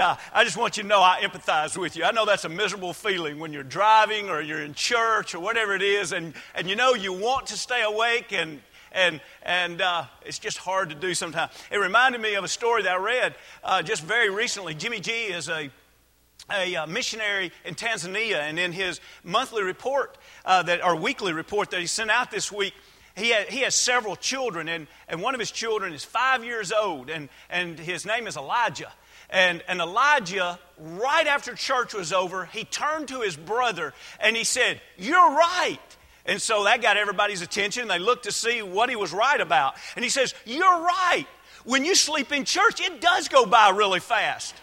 Uh, I just want you to know I empathize with you. I know that's a miserable feeling when you're driving or you're in church or whatever it is, and, and you know you want to stay awake, and, and, and uh, it's just hard to do sometimes. It reminded me of a story that I read uh, just very recently. Jimmy G is a a uh, missionary in Tanzania, and in his monthly report uh, that, or weekly report that he sent out this week, he, had, he has several children, and, and one of his children is five years old, and, and his name is Elijah. And, and Elijah, right after church was over, he turned to his brother and he said, You're right. And so that got everybody's attention. They looked to see what he was right about. And he says, You're right. When you sleep in church, it does go by really fast.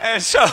And so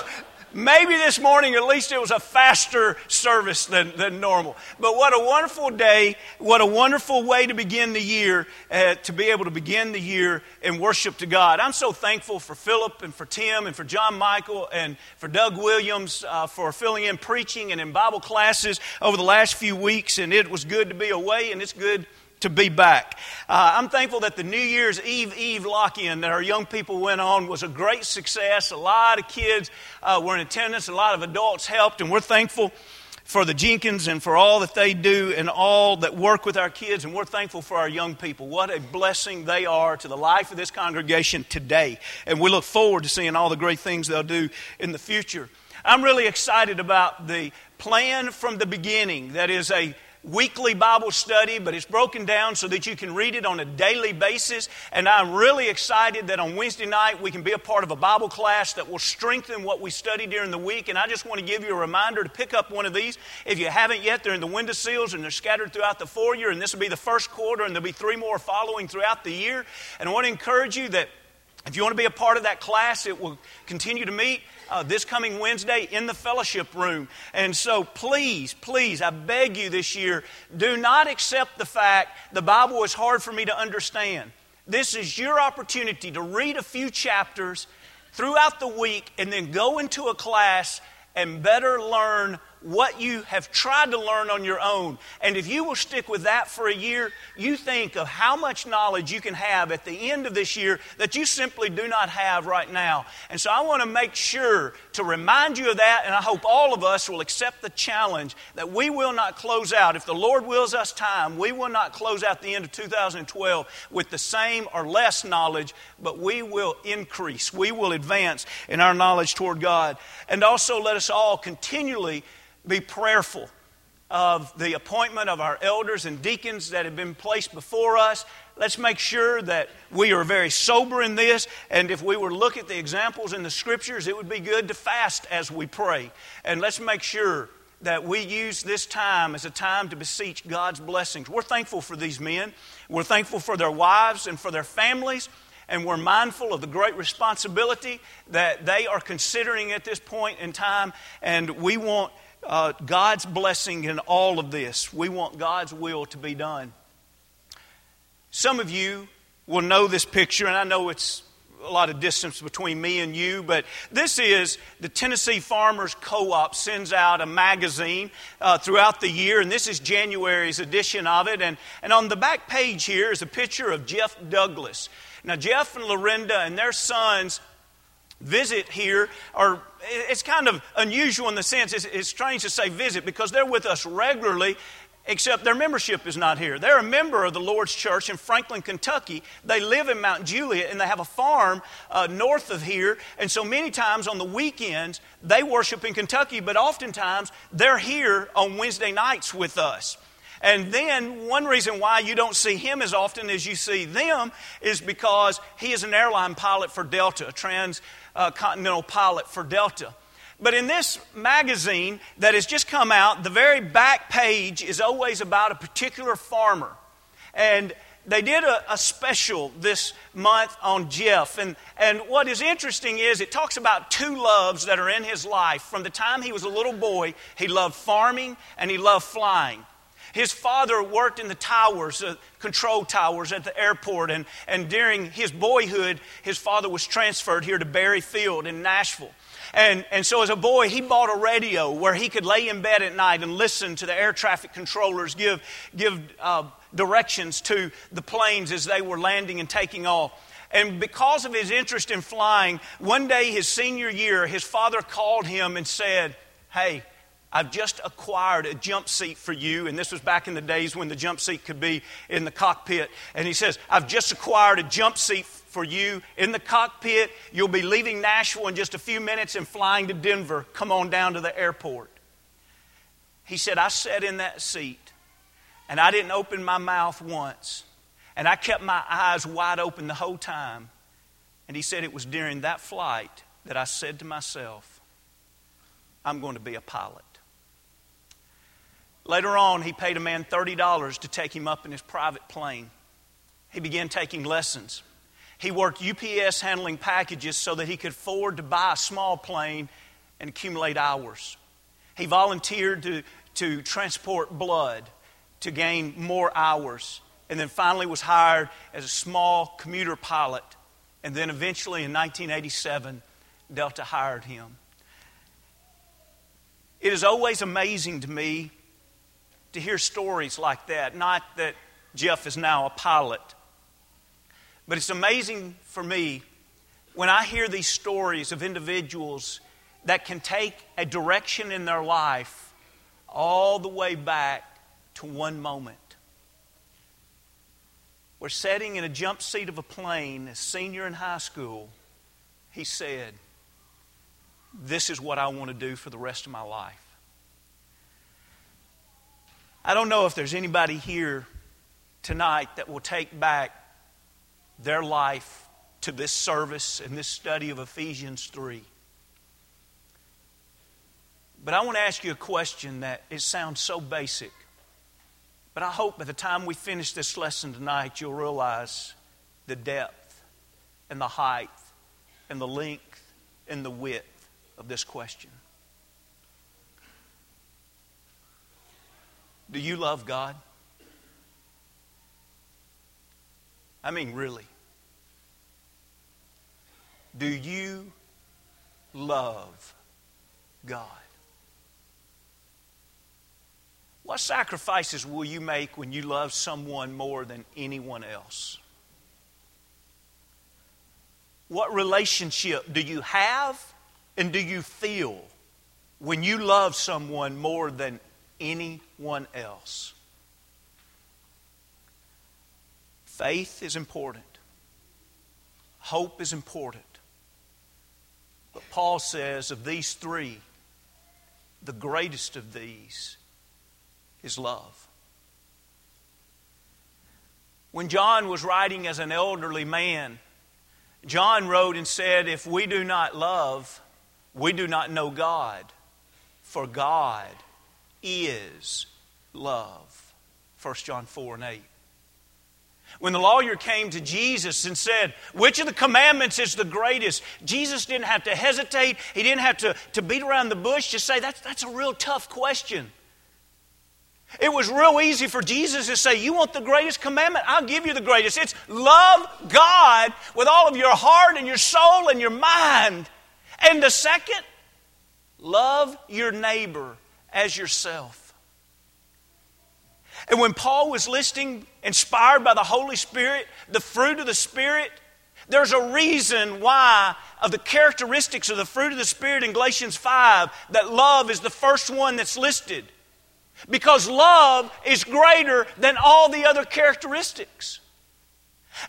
Maybe this morning, at least it was a faster service than, than normal. But what a wonderful day. What a wonderful way to begin the year, uh, to be able to begin the year in worship to God. I'm so thankful for Philip and for Tim and for John Michael and for Doug Williams uh, for filling in preaching and in Bible classes over the last few weeks. And it was good to be away, and it's good to be back. Uh, I'm thankful that the New Year's Eve Eve lock in that our young people went on was a great success. A lot of kids uh, were in attendance, a lot of adults helped, and we're thankful for the Jenkins and for all that they do and all that work with our kids, and we're thankful for our young people. What a blessing they are to the life of this congregation today. And we look forward to seeing all the great things they'll do in the future. I'm really excited about the plan from the beginning that is a weekly Bible study, but it's broken down so that you can read it on a daily basis. And I'm really excited that on Wednesday night we can be a part of a Bible class that will strengthen what we study during the week. And I just want to give you a reminder to pick up one of these. If you haven't yet, they're in the window sills and they're scattered throughout the foyer. And this will be the first quarter, and there'll be three more following throughout the year. And I want to encourage you that if you want to be a part of that class, it will continue to meet uh, this coming Wednesday in the fellowship room. And so please, please, I beg you this year, do not accept the fact the Bible is hard for me to understand. This is your opportunity to read a few chapters throughout the week and then go into a class and better learn what you have tried to learn on your own. And if you will stick with that for a year, you think of how much knowledge you can have at the end of this year that you simply do not have right now. And so I want to make sure to remind you of that, and I hope all of us will accept the challenge that we will not close out. If the Lord wills us time, we will not close out the end of 2012 with the same or less knowledge, but we will increase. We will advance in our knowledge toward God. And also let us all continually be prayerful of the appointment of our elders and deacons that have been placed before us. Let's make sure that we are very sober in this. And if we were to look at the examples in the scriptures, it would be good to fast as we pray. And let's make sure that we use this time as a time to beseech God's blessings. We're thankful for these men. We're thankful for their wives and for their families. And we're mindful of the great responsibility that they are considering at this point in time. And we want uh, God's blessing in all of this. We want God's will to be done. Some of you will know this picture, and I know it's a lot of distance between me and you, but this is the Tennessee Farmers Co op sends out a magazine uh, throughout the year, and this is January's edition of it. And, and on the back page here is a picture of Jeff Douglas. Now, Jeff and Lorinda and their sons visit here or it's kind of unusual in the sense it's, it's, strange to say visit because they're with us regularly except their membership is not here. They're a member of the lord's church in franklin kentucky. They live in mount juliet and they have a farm uh, north of here. And so many times on the weekends they worship in kentucky but oftentimes they're here on wednesday nights with us and then one reason why you don't see him as often as you see them is because he is an airline pilot for Delta, a transcontinental pilot for Delta. But in this magazine that has just come out, the very back page is always about a particular farmer. And they did a, a, special this month on Jeff. And, and what is interesting is it talks about two loves that are in his life. From the time he was a little boy, he loved farming and he loved flying. His father worked in the towers, uh, control towers at the airport, and, and during his boyhood, his father was transferred here to Berry Field in Nashville. And, and so, as a boy, he bought a radio where he could lay in bed at night and listen to the air traffic controllers give, give uh, directions to the planes as they were landing and taking off. And because of his interest in flying, one day his senior year, his father called him and said, Hey, I've just acquired a jump seat for you. And this was back in the days when the jump seat could be in the cockpit. And he says, I've just acquired a jump seat for you in the cockpit. You'll be leaving Nashville in just a few minutes and flying to Denver. Come on down to the airport. He said, I sat in that seat and I didn't open my mouth once. And I kept my eyes wide open the whole time. And he said it was during that flight that I said to myself, I'm going to be a pilot. Later on, he paid a man $30 to take him up in his private plane. He began taking lessons. He worked UPS handling packages so that he could afford to buy a small plane and accumulate hours. He volunteered to, to transport blood to gain more hours and then finally was hired as a small commuter pilot. And then eventually in 1987, Delta hired him. It is always amazing to me to hear stories like that. Not that Jeff is now a pilot, but it's amazing for me when I hear these stories of individuals that can take a direction in their life all the way back to one moment. We're sitting in a jump seat of a plane, a senior in high school. He said, This is what I want to do for the rest of my life. I don't know if there's anybody here tonight that will take back their life to this service and this study of Ephesians 3. But I want to ask you a question that it sounds so basic. But I hope by the time we finish this lesson tonight, you'll realize the depth and the height and the length and the width of this question. Do you love God? I mean, really. Do you love God? What sacrifices will you make when you love someone more than anyone else? What relationship do you have and do you feel when you love someone more than anyone else? Faith is important. Hope is important. But Paul says of these three, the greatest of these is love. When John was writing as an elderly man, John wrote and said, If we do not love, we do not know God, for God is love. 1 John 4 and 8. When the lawyer came to Jesus and said, Which of the commandments is the greatest? Jesus didn't have to hesitate. He didn't have to, to beat around the bush to say, That's, that's a real tough question. It was real easy for Jesus to say, You want the greatest commandment? I'll give you the greatest. It's love God with all of your heart and your soul and your mind. And the second, love your neighbor as yourself. And when Paul was listing, inspired by the Holy Spirit, the fruit of the Spirit, there's a reason why, of the characteristics of the fruit of the Spirit in Galatians 5, that love is the first one that's listed. Because love is greater than all the other characteristics.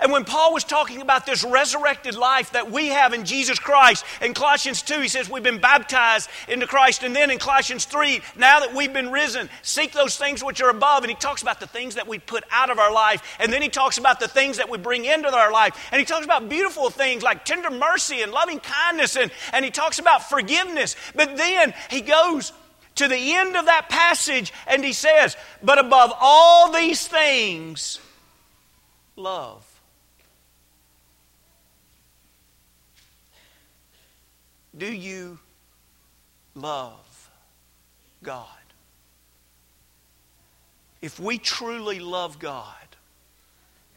And when Paul was talking about this resurrected life that we have in Jesus Christ, in Colossians 2, he says we've been baptized into Christ. And then in Colossians 3, now that we've been risen, seek those things which are above. And he talks about the things that we put out of our life. And then he talks about the things that we bring into our life. And he talks about beautiful things like tender mercy and loving kindness. And, and he talks about forgiveness. But then he goes to the end of that passage and he says, But above all these things, love. Do you love God? If we truly love God,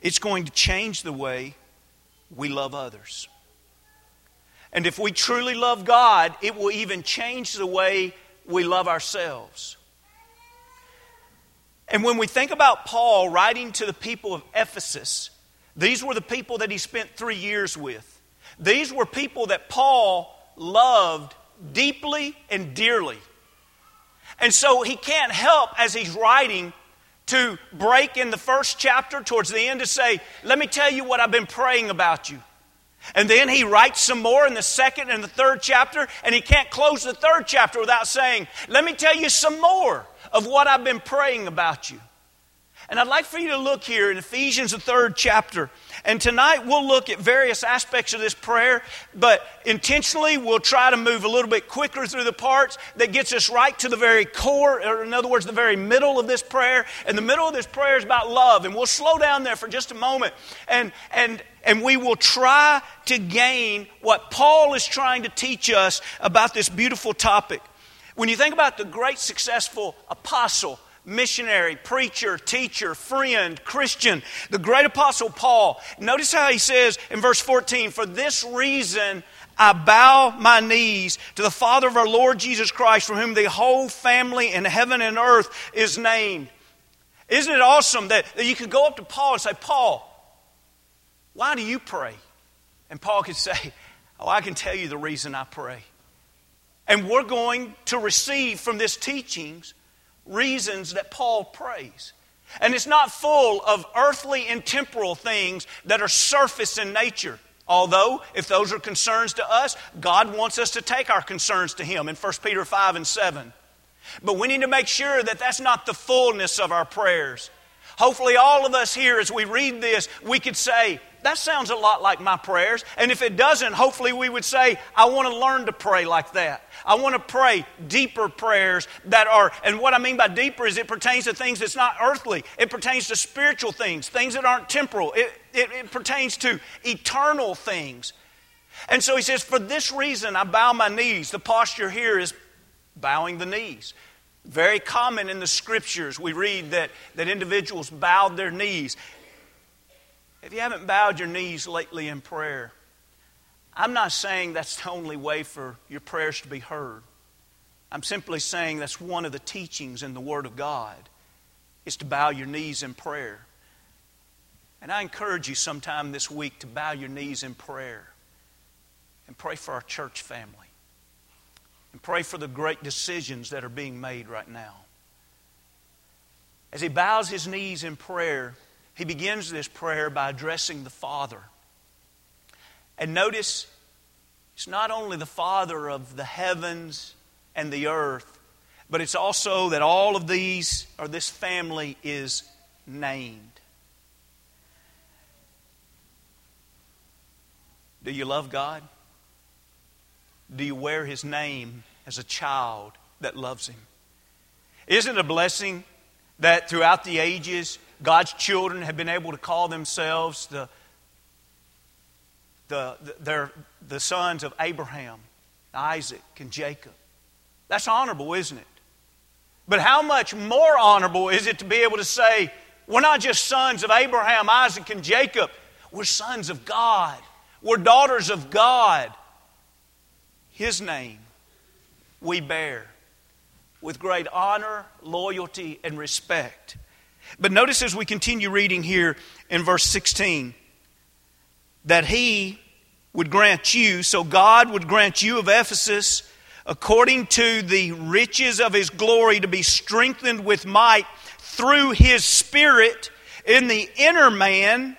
it's going to change the way we love others. And if we truly love God, it will even change the way we love ourselves. And when we think about Paul writing to the people of Ephesus, These were the people that he spent three years with. These were people that Paul loved deeply and dearly. And so he can't help, as he's writing, to break in the first chapter towards the end to say, Let me tell you what I've been praying about you. And then he writes some more in the second and the third chapter, and he can't close the third chapter without saying, Let me tell you some more of what I've been praying about you. And I'd like for you to look here in Ephesians, the third chapter. And tonight we'll look at various aspects of this prayer, but intentionally we'll try to move a little bit quicker through the parts that gets us right to the very core, or in other words, the very middle of this prayer. And the middle of this prayer is about love. And we'll slow down there for just a moment. And, and, and we will try to gain what Paul is trying to teach us about this beautiful topic. When you think about the great successful apostle, missionary, preacher, teacher, friend, Christian, the great apostle Paul. Notice how he says in verse 14, For this reason I bow my knees to the Father of our Lord Jesus Christ, from whom the whole family in heaven and earth is named. Isn't it awesome that, that you could go up to Paul and say, Paul, why do you pray? And Paul could say, Oh, I can tell you the reason I pray. And we're going to receive from this teachings reasons that Paul prays. And it's not full of earthly and temporal things that are surface in nature. Although, if those are concerns to us, God wants us to take our concerns to Him in 1 Peter 5 and 7. But we need to make sure that that's not the fullness of our prayers. Hopefully, all of us here, as we read this, we could say, that sounds a lot like my prayers. And if it doesn't, hopefully we would say, I want to learn to pray like that. I want to pray deeper prayers that are, and what I mean by deeper is it pertains to things that's not earthly. It pertains to spiritual things, things that aren't temporal. It, it, it pertains to eternal things. And so he says, For this reason I bow my knees. The posture here is bowing the knees. Very common in the scriptures, we read that, that individuals bowed their knees. If you haven't bowed your knees lately in prayer, I'm not saying that's the only way for your prayers to be heard. I'm simply saying that's one of the teachings in the Word of God is to bow your knees in prayer. And I encourage you sometime this week to bow your knees in prayer and pray for our church family and pray for the great decisions that are being made right now. As he bows his knees in prayer, he begins this prayer by addressing the Father. And notice, it's not only the Father of the heavens and the earth, but it's also that all of these, or this family, is named. Do you love God? Do you wear His name as a child that loves Him? Isn't it a blessing that throughout the ages God's children have been able to call themselves the, the, the, the sons of Abraham, Isaac, and Jacob. That's honorable, isn't it? But how much more honorable is it to be able to say, we're not just sons of Abraham, Isaac, and Jacob, we're sons of God, we're daughters of God. His name we bear with great honor, loyalty, and respect. But notice as we continue reading here in verse 16 that he would grant you, so God would grant you of Ephesus, according to the riches of his glory, to be strengthened with might through his Spirit in the inner man,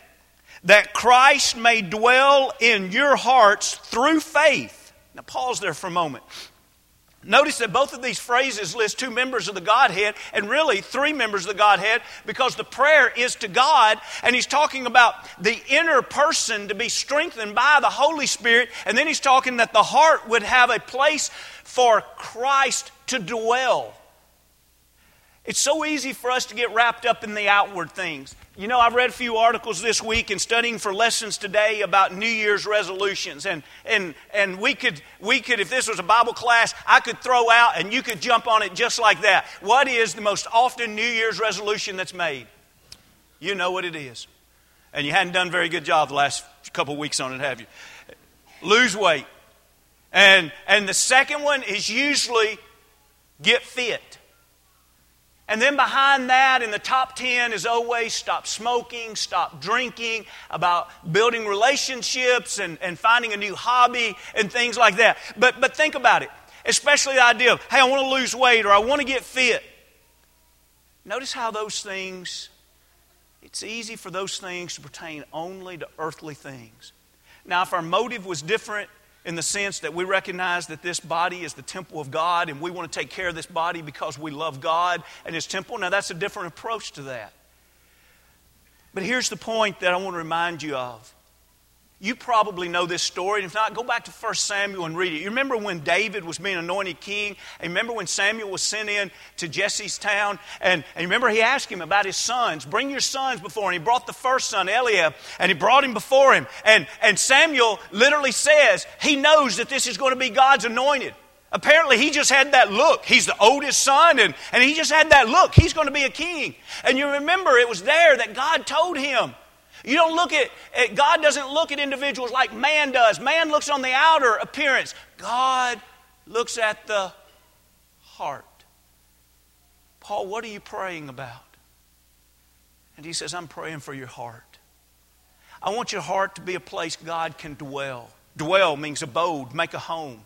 that Christ may dwell in your hearts through faith. Now, pause there for a moment. Notice that both of these phrases list two members of the Godhead and really three members of the Godhead because the prayer is to God and he's talking about the inner person to be strengthened by the Holy Spirit and then he's talking that the heart would have a place for Christ to dwell. It's so easy for us to get wrapped up in the outward things. You know, I've read a few articles this week and studying for lessons today about New Year's resolutions. And, and, and we, could, we could, if this was a Bible class, I could throw out and you could jump on it just like that. What is the most often New Year's resolution that's made? You know what it is. And you hadn't done a very good job the last couple weeks on it, have you? Lose weight. And, and the second one is usually get fit. And then behind that, in the top 10, is always stop smoking, stop drinking, about building relationships and, and finding a new hobby and things like that. But, but think about it, especially the idea of, hey, I want to lose weight or I want to get fit. Notice how those things, it's easy for those things to pertain only to earthly things. Now, if our motive was different, in the sense that we recognize that this body is the temple of God and we want to take care of this body because we love God and His temple. Now, that's a different approach to that. But here's the point that I want to remind you of you probably know this story. And If not, go back to 1 Samuel and read it. You remember when David was being anointed king? And remember when Samuel was sent in to Jesse's town? And, and remember he asked him about his sons. Bring your sons before him. And he brought the first son, Eliab, and he brought him before him. And, and Samuel literally says he knows that this is going to be God's anointed. Apparently, he just had that look. He's the oldest son, and, and he just had that look. He's going to be a king. And you remember, it was there that God told him you don't look at, at, God doesn't look at individuals like man does. Man looks on the outer appearance. God looks at the heart. Paul, what are you praying about? And he says, I'm praying for your heart. I want your heart to be a place God can dwell. Dwell means abode, make a home.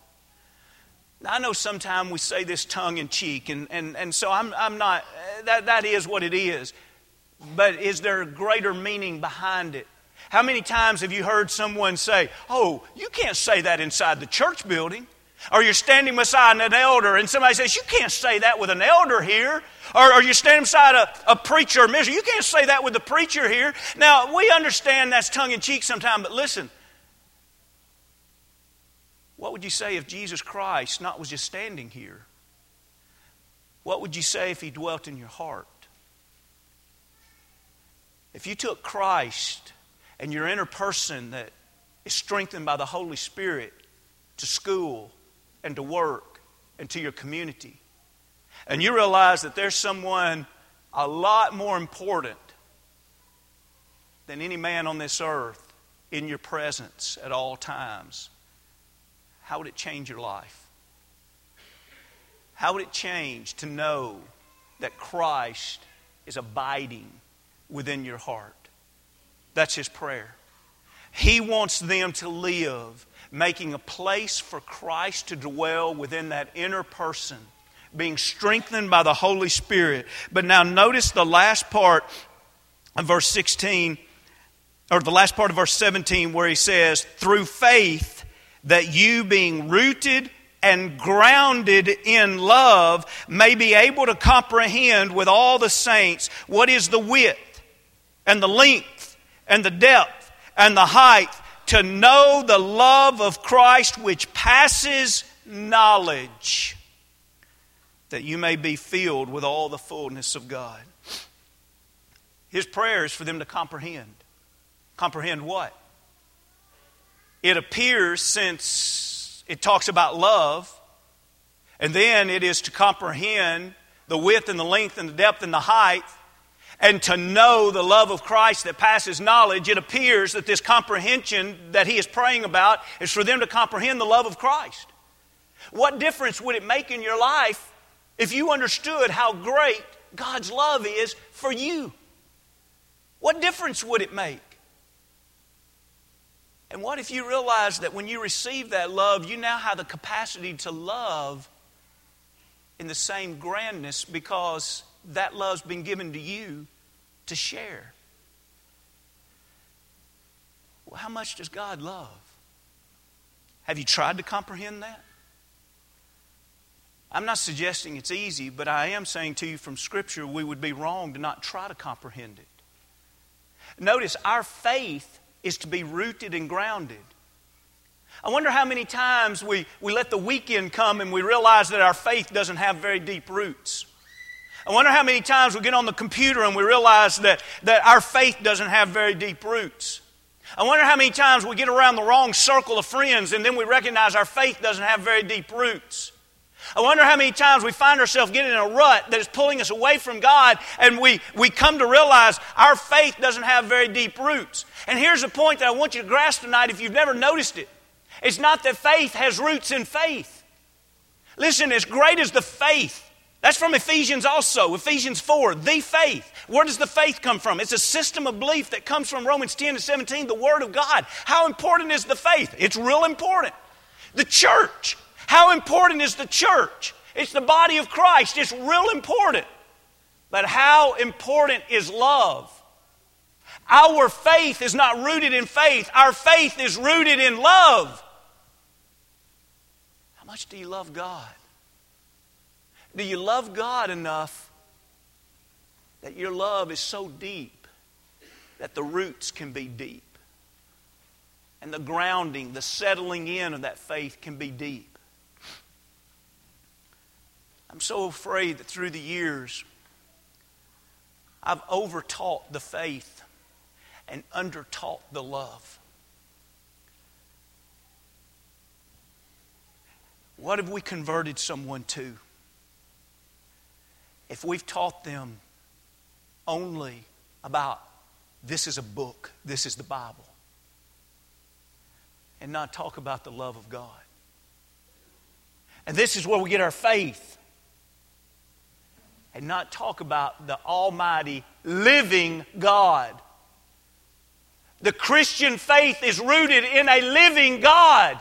Now, I know sometimes we say this tongue in cheek, and, and, and so I'm, I'm not, that, that is what it is. But is there a greater meaning behind it? How many times have you heard someone say, Oh, you can't say that inside the church building? Or you're standing beside an elder and somebody says, You can't say that with an elder here. Or, or you're standing beside a, a preacher or minister. You can't say that with the preacher here. Now, we understand that's tongue in cheek sometimes, but listen. What would you say if Jesus Christ not was just standing here? What would you say if he dwelt in your heart? If you took Christ and your inner person that is strengthened by the Holy Spirit to school and to work and to your community, and you realize that there's someone a lot more important than any man on this earth in your presence at all times, how would it change your life? How would it change to know that Christ is abiding within your heart. That's his prayer. He wants them to live making a place for Christ to dwell within that inner person, being strengthened by the Holy Spirit. But now notice the last part of verse 16, or the last part of verse 17, where he says, Through faith, that you being rooted and grounded in love may be able to comprehend with all the saints what is the width and the length and the depth and the height to know the love of Christ which passes knowledge, that you may be filled with all the fullness of God. His prayer is for them to comprehend. Comprehend what? It appears, since it talks about love, and then it is to comprehend the width and the length and the depth and the height and to know the love of Christ that passes knowledge, it appears that this comprehension that he is praying about is for them to comprehend the love of Christ. What difference would it make in your life if you understood how great God's love is for you? What difference would it make? And what if you realize that when you receive that love, you now have the capacity to love in the same grandness because that love's been given to you to share. Well, how much does God love? Have you tried to comprehend that? I'm not suggesting it's easy, but I am saying to you from Scripture we would be wrong to not try to comprehend it. Notice our faith is to be rooted and grounded. I wonder how many times we, we let the weekend come and we realize that our faith doesn't have very deep roots. I wonder how many times we get on the computer and we realize that, that our faith doesn't have very deep roots. I wonder how many times we get around the wrong circle of friends and then we recognize our faith doesn't have very deep roots. I wonder how many times we find ourselves getting in a rut that is pulling us away from God and we, we come to realize our faith doesn't have very deep roots. And here's the point that I want you to grasp tonight if you've never noticed it it's not that faith has roots in faith. Listen, as great as the faith That's from Ephesians also, Ephesians 4, the faith. Where does the faith come from? It's a system of belief that comes from Romans 10 to 17, the Word of God. How important is the faith? It's real important. The church. How important is the church? It's the body of Christ. It's real important. But how important is love? Our faith is not rooted in faith, our faith is rooted in love. How much do you love God? Do you love God enough that your love is so deep that the roots can be deep? And the grounding, the settling in of that faith can be deep. I'm so afraid that through the years, I've overtaught the faith and undertaught the love. What have we converted someone to? If we've taught them only about this is a book, this is the Bible, and not talk about the love of God. And this is where we get our faith. And not talk about the Almighty living God. The Christian faith is rooted in a living God.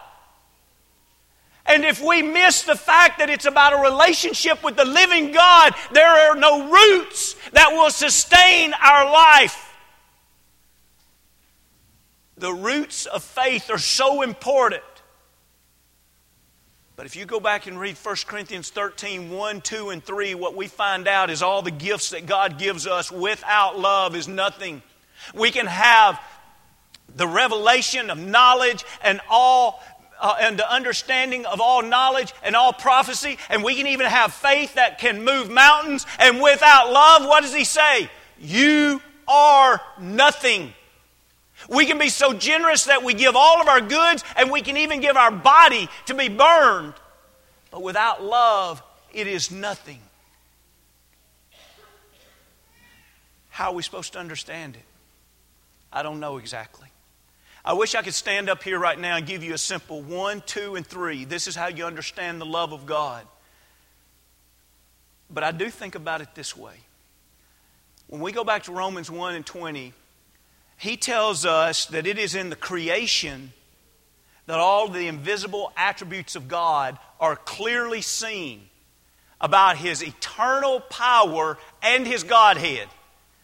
And if we miss the fact that it's about a relationship with the living God, there are no roots that will sustain our life. The roots of faith are so important. But if you go back and read 1 Corinthians 13, 1, 2, and 3, what we find out is all the gifts that God gives us without love is nothing. We can have the revelation of knowledge and all uh, and the understanding of all knowledge and all prophecy, and we can even have faith that can move mountains. And without love, what does he say? You are nothing. We can be so generous that we give all of our goods and we can even give our body to be burned. But without love, it is nothing. How are we supposed to understand it? I don't know exactly. I wish I could stand up here right now and give you a simple one, two, and three. This is how you understand the love of God. But I do think about it this way. When we go back to Romans 1 and 20, he tells us that it is in the creation that all the invisible attributes of God are clearly seen about his eternal power and his Godhead.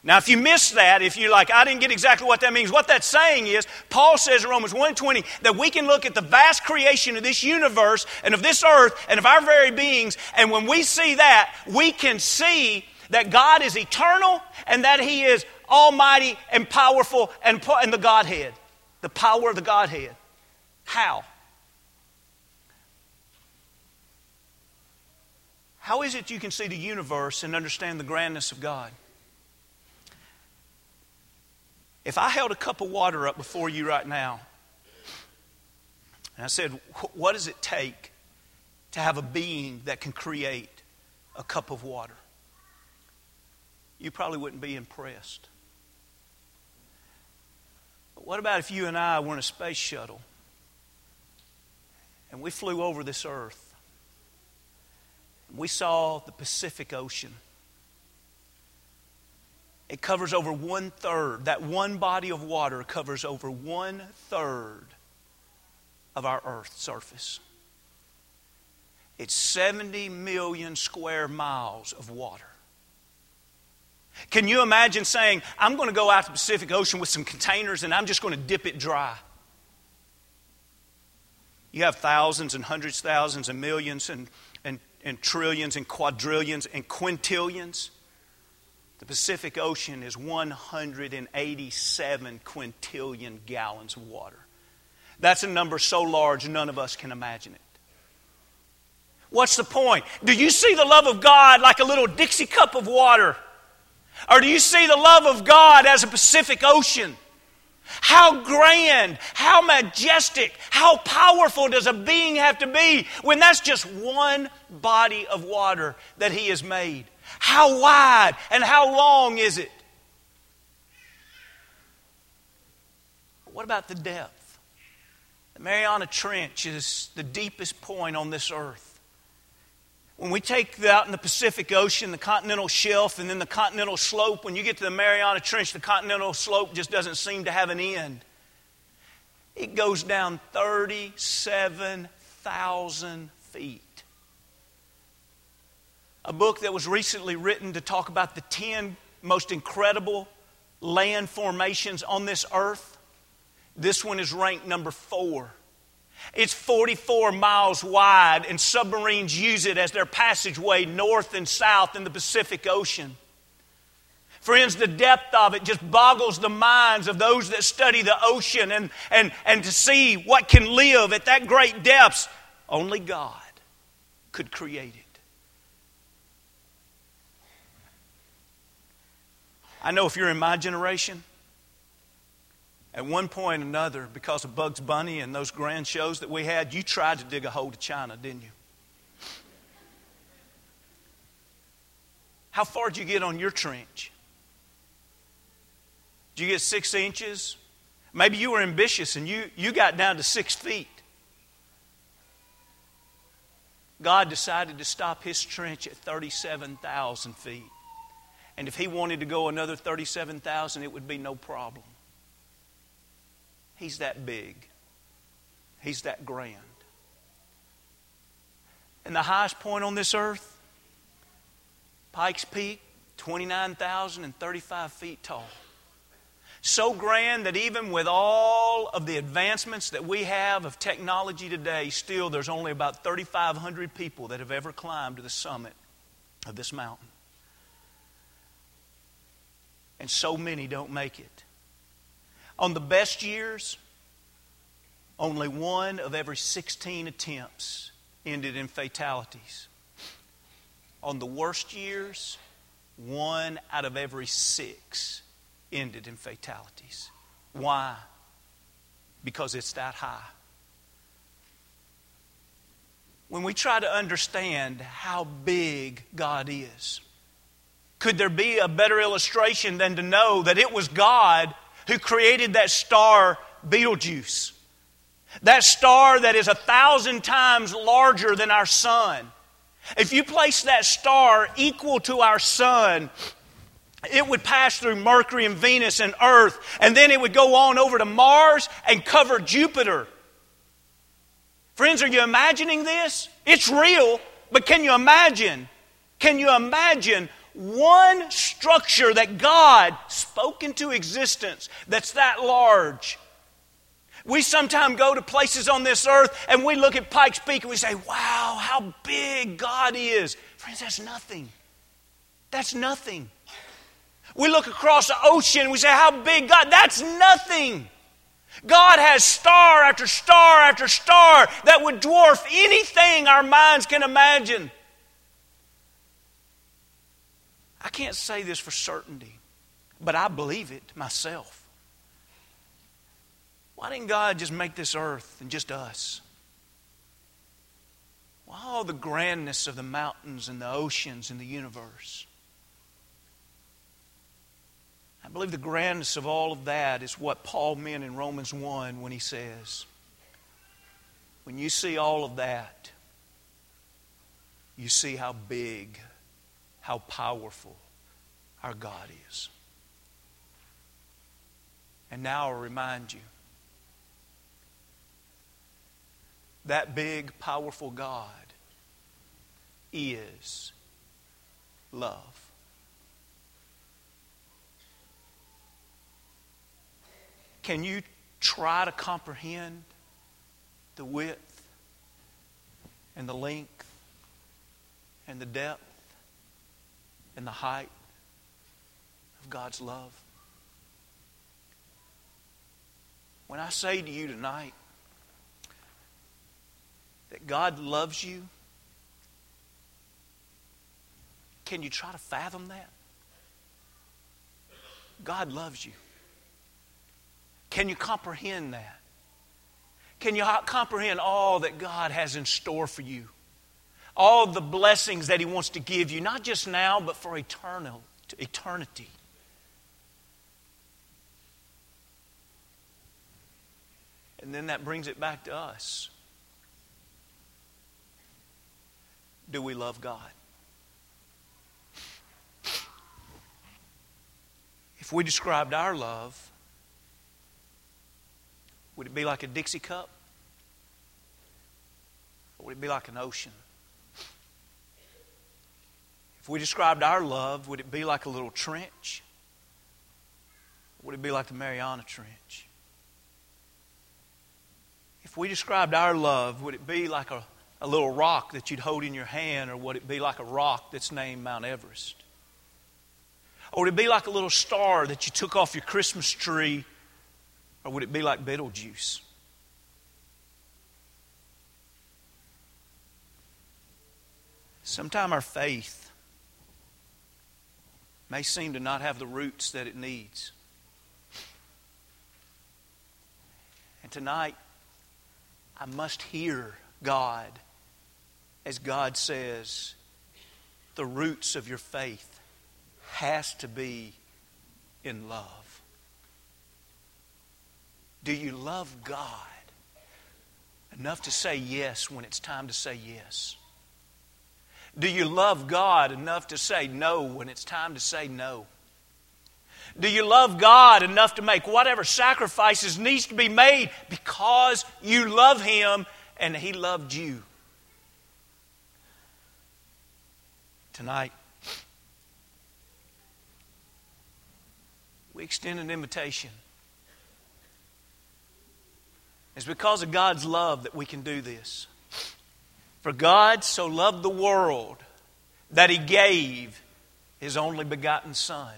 Now, if you miss that, if you're like, I didn't get exactly what that means, what that's saying is, Paul says in Romans 1.20 that we can look at the vast creation of this universe and of this earth and of our very beings, and when we see that, we can see that God is eternal and that He is almighty and powerful and, and the Godhead. The power of the Godhead. How? How is it you can see the universe and understand the grandness of God? If I held a cup of water up before you right now, and I said, What does it take to have a being that can create a cup of water? You probably wouldn't be impressed. But what about if you and I were in a space shuttle and we flew over this earth? And we saw the Pacific Ocean. It covers over one third. That one body of water covers over one third of our Earth's surface. It's 70 million square miles of water. Can you imagine saying, I'm going to go out to the Pacific Ocean with some containers and I'm just going to dip it dry? You have thousands and hundreds, thousands and millions and, and, and trillions and quadrillions and quintillions the Pacific Ocean is 187 quintillion gallons of water. That's a number so large none of us can imagine it. What's the point? Do you see the love of God like a little Dixie cup of water? Or do you see the love of God as a Pacific Ocean? How grand, how majestic, how powerful does a being have to be when that's just one body of water that He has made? How wide and how long is it? What about the depth? The Mariana Trench is the deepest point on this earth. when we take out in the Pacific Ocean, the continental shelf, and then the continental slope, when you get to the Mariana Trench, the continental slope just doesn't seem to have an end. It goes down 37,000 feet. A book that was recently written to talk about the 10 most incredible land formations on this earth. This one is ranked number four. It's 44 miles wide, and submarines use it as their passageway north and south in the Pacific Ocean. Friends, the depth of it just boggles the minds of those that study the ocean and, and, and to see what can live at that great depths. Only God could create it. I know if you're in my generation, at one point or another, because of Bugs Bunny and those grand shows that we had, you tried to dig a hole to China, didn't you? How far did you get on your trench? Did you get six inches? Maybe you were ambitious and you, you got down to six feet. God decided to stop his trench at 37,000 feet. And if he wanted to go another 37,000, it would be no problem. He's that big, He's that grand. And the highest point on this earth, Pikes Peak, 29,035 feet tall. So grand that even with all of the advancements that we have of technology today, still there's only about 3,500 people that have ever climbed to the summit of this mountain. And so many don't make it. On the best years, only one of every 16 attempts ended in fatalities. On the worst years, one out of every six ended in fatalities. Why? Because it's that high. When we try to understand how big God is, could there be a better illustration than to know that it was God who created that star Betelgeuse. That star that is a thousand times larger than our sun. If you place that star equal to our sun, it would pass through Mercury and Venus and Earth, and then it would go on over to Mars and cover Jupiter. Friends, are you imagining this? It's real, but can you imagine? Can you imagine one structure that God spoke into existence that's that large. We sometimes go to places on this earth and we look at Pikes Peak and we say, wow, how big God is. Friends, that's nothing. That's nothing. We look across the ocean and we say, how big God, that's nothing. God has star after star after star that would dwarf anything our minds can imagine. I can't say this for certainty, but I believe it myself. Why didn't God just make this earth and just us? Why all the grandness of the mountains and the oceans and the universe? I believe the grandness of all of that is what Paul meant in Romans 1 when he says, When you see all of that, you see how big how powerful our God is. And now I'll remind you that big, powerful God is love. Can you try to comprehend the width and the length and the depth and the height of God's love. When I say to you tonight that God loves you, can you try to fathom that? God loves you. Can you comprehend that? Can you comprehend all that God has in store for you? All the blessings that He wants to give you, not just now, but for eternal, eternity. And then that brings it back to us. do we love God? If we described our love, would it be like a Dixie cup? Or would it be like an ocean? If we described our love, would it be like a little trench? Would it be like the Mariana Trench? If we described our love, would it be like a, a little rock that you'd hold in your hand, or would it be like a rock that's named Mount Everest? Or would it be like a little star that you took off your Christmas tree, or would it be like Betelgeuse? Sometimes our faith may seem to not have the roots that it needs. And tonight, I must hear God as God says, the roots of your faith has to be in love. Do you love God enough to say yes when it's time to say yes? Do you love God enough to say no when it's time to say no? Do you love God enough to make whatever sacrifices needs to be made because you love Him and He loved you? Tonight, we extend an invitation. It's because of God's love that we can do this. For God so loved the world that He gave His only begotten Son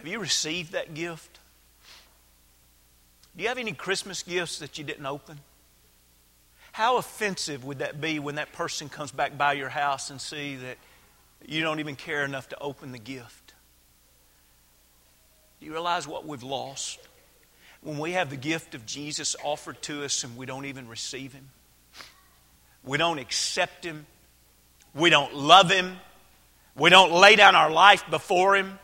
have you received that gift? Do you have any Christmas gifts that you didn't open? How offensive would that be when that person comes back by your house and see that you don't even care enough to open the gift? Do you realize what we've lost? When we have the gift of Jesus offered to us and we don't even receive Him, we don't accept Him, we don't love Him, we don't lay down our life before Him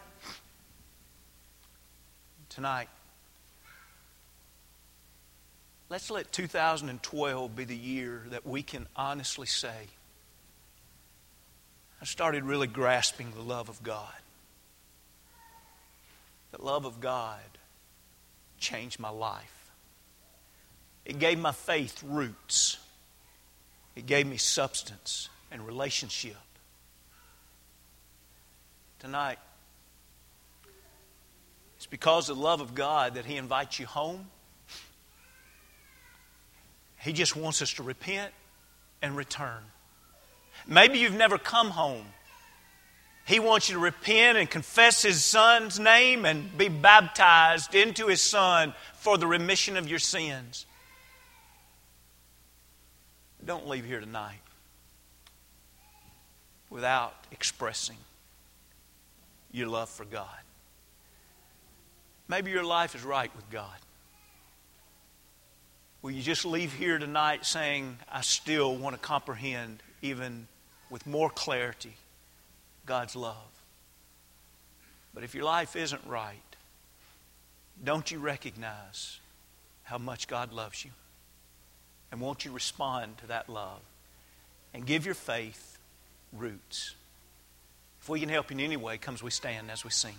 tonight. Let's let 2012 be the year that we can honestly say, I started really grasping the love of God. The love of God changed my life. It gave my faith roots. It gave me substance and relationship. Tonight, it's because of the love of God that He invites you home. He just wants us to repent and return. Maybe you've never come home. He wants you to repent and confess His Son's name and be baptized into His Son for the remission of your sins. Don't leave here tonight without expressing your love for God. Maybe your life is right with God. Will you just leave here tonight saying, I still want to comprehend, even with more clarity, God's love? But if your life isn't right, don't you recognize how much God loves you? And won't you respond to that love and give your faith roots? If we can help you in any way, comes we stand as we sing.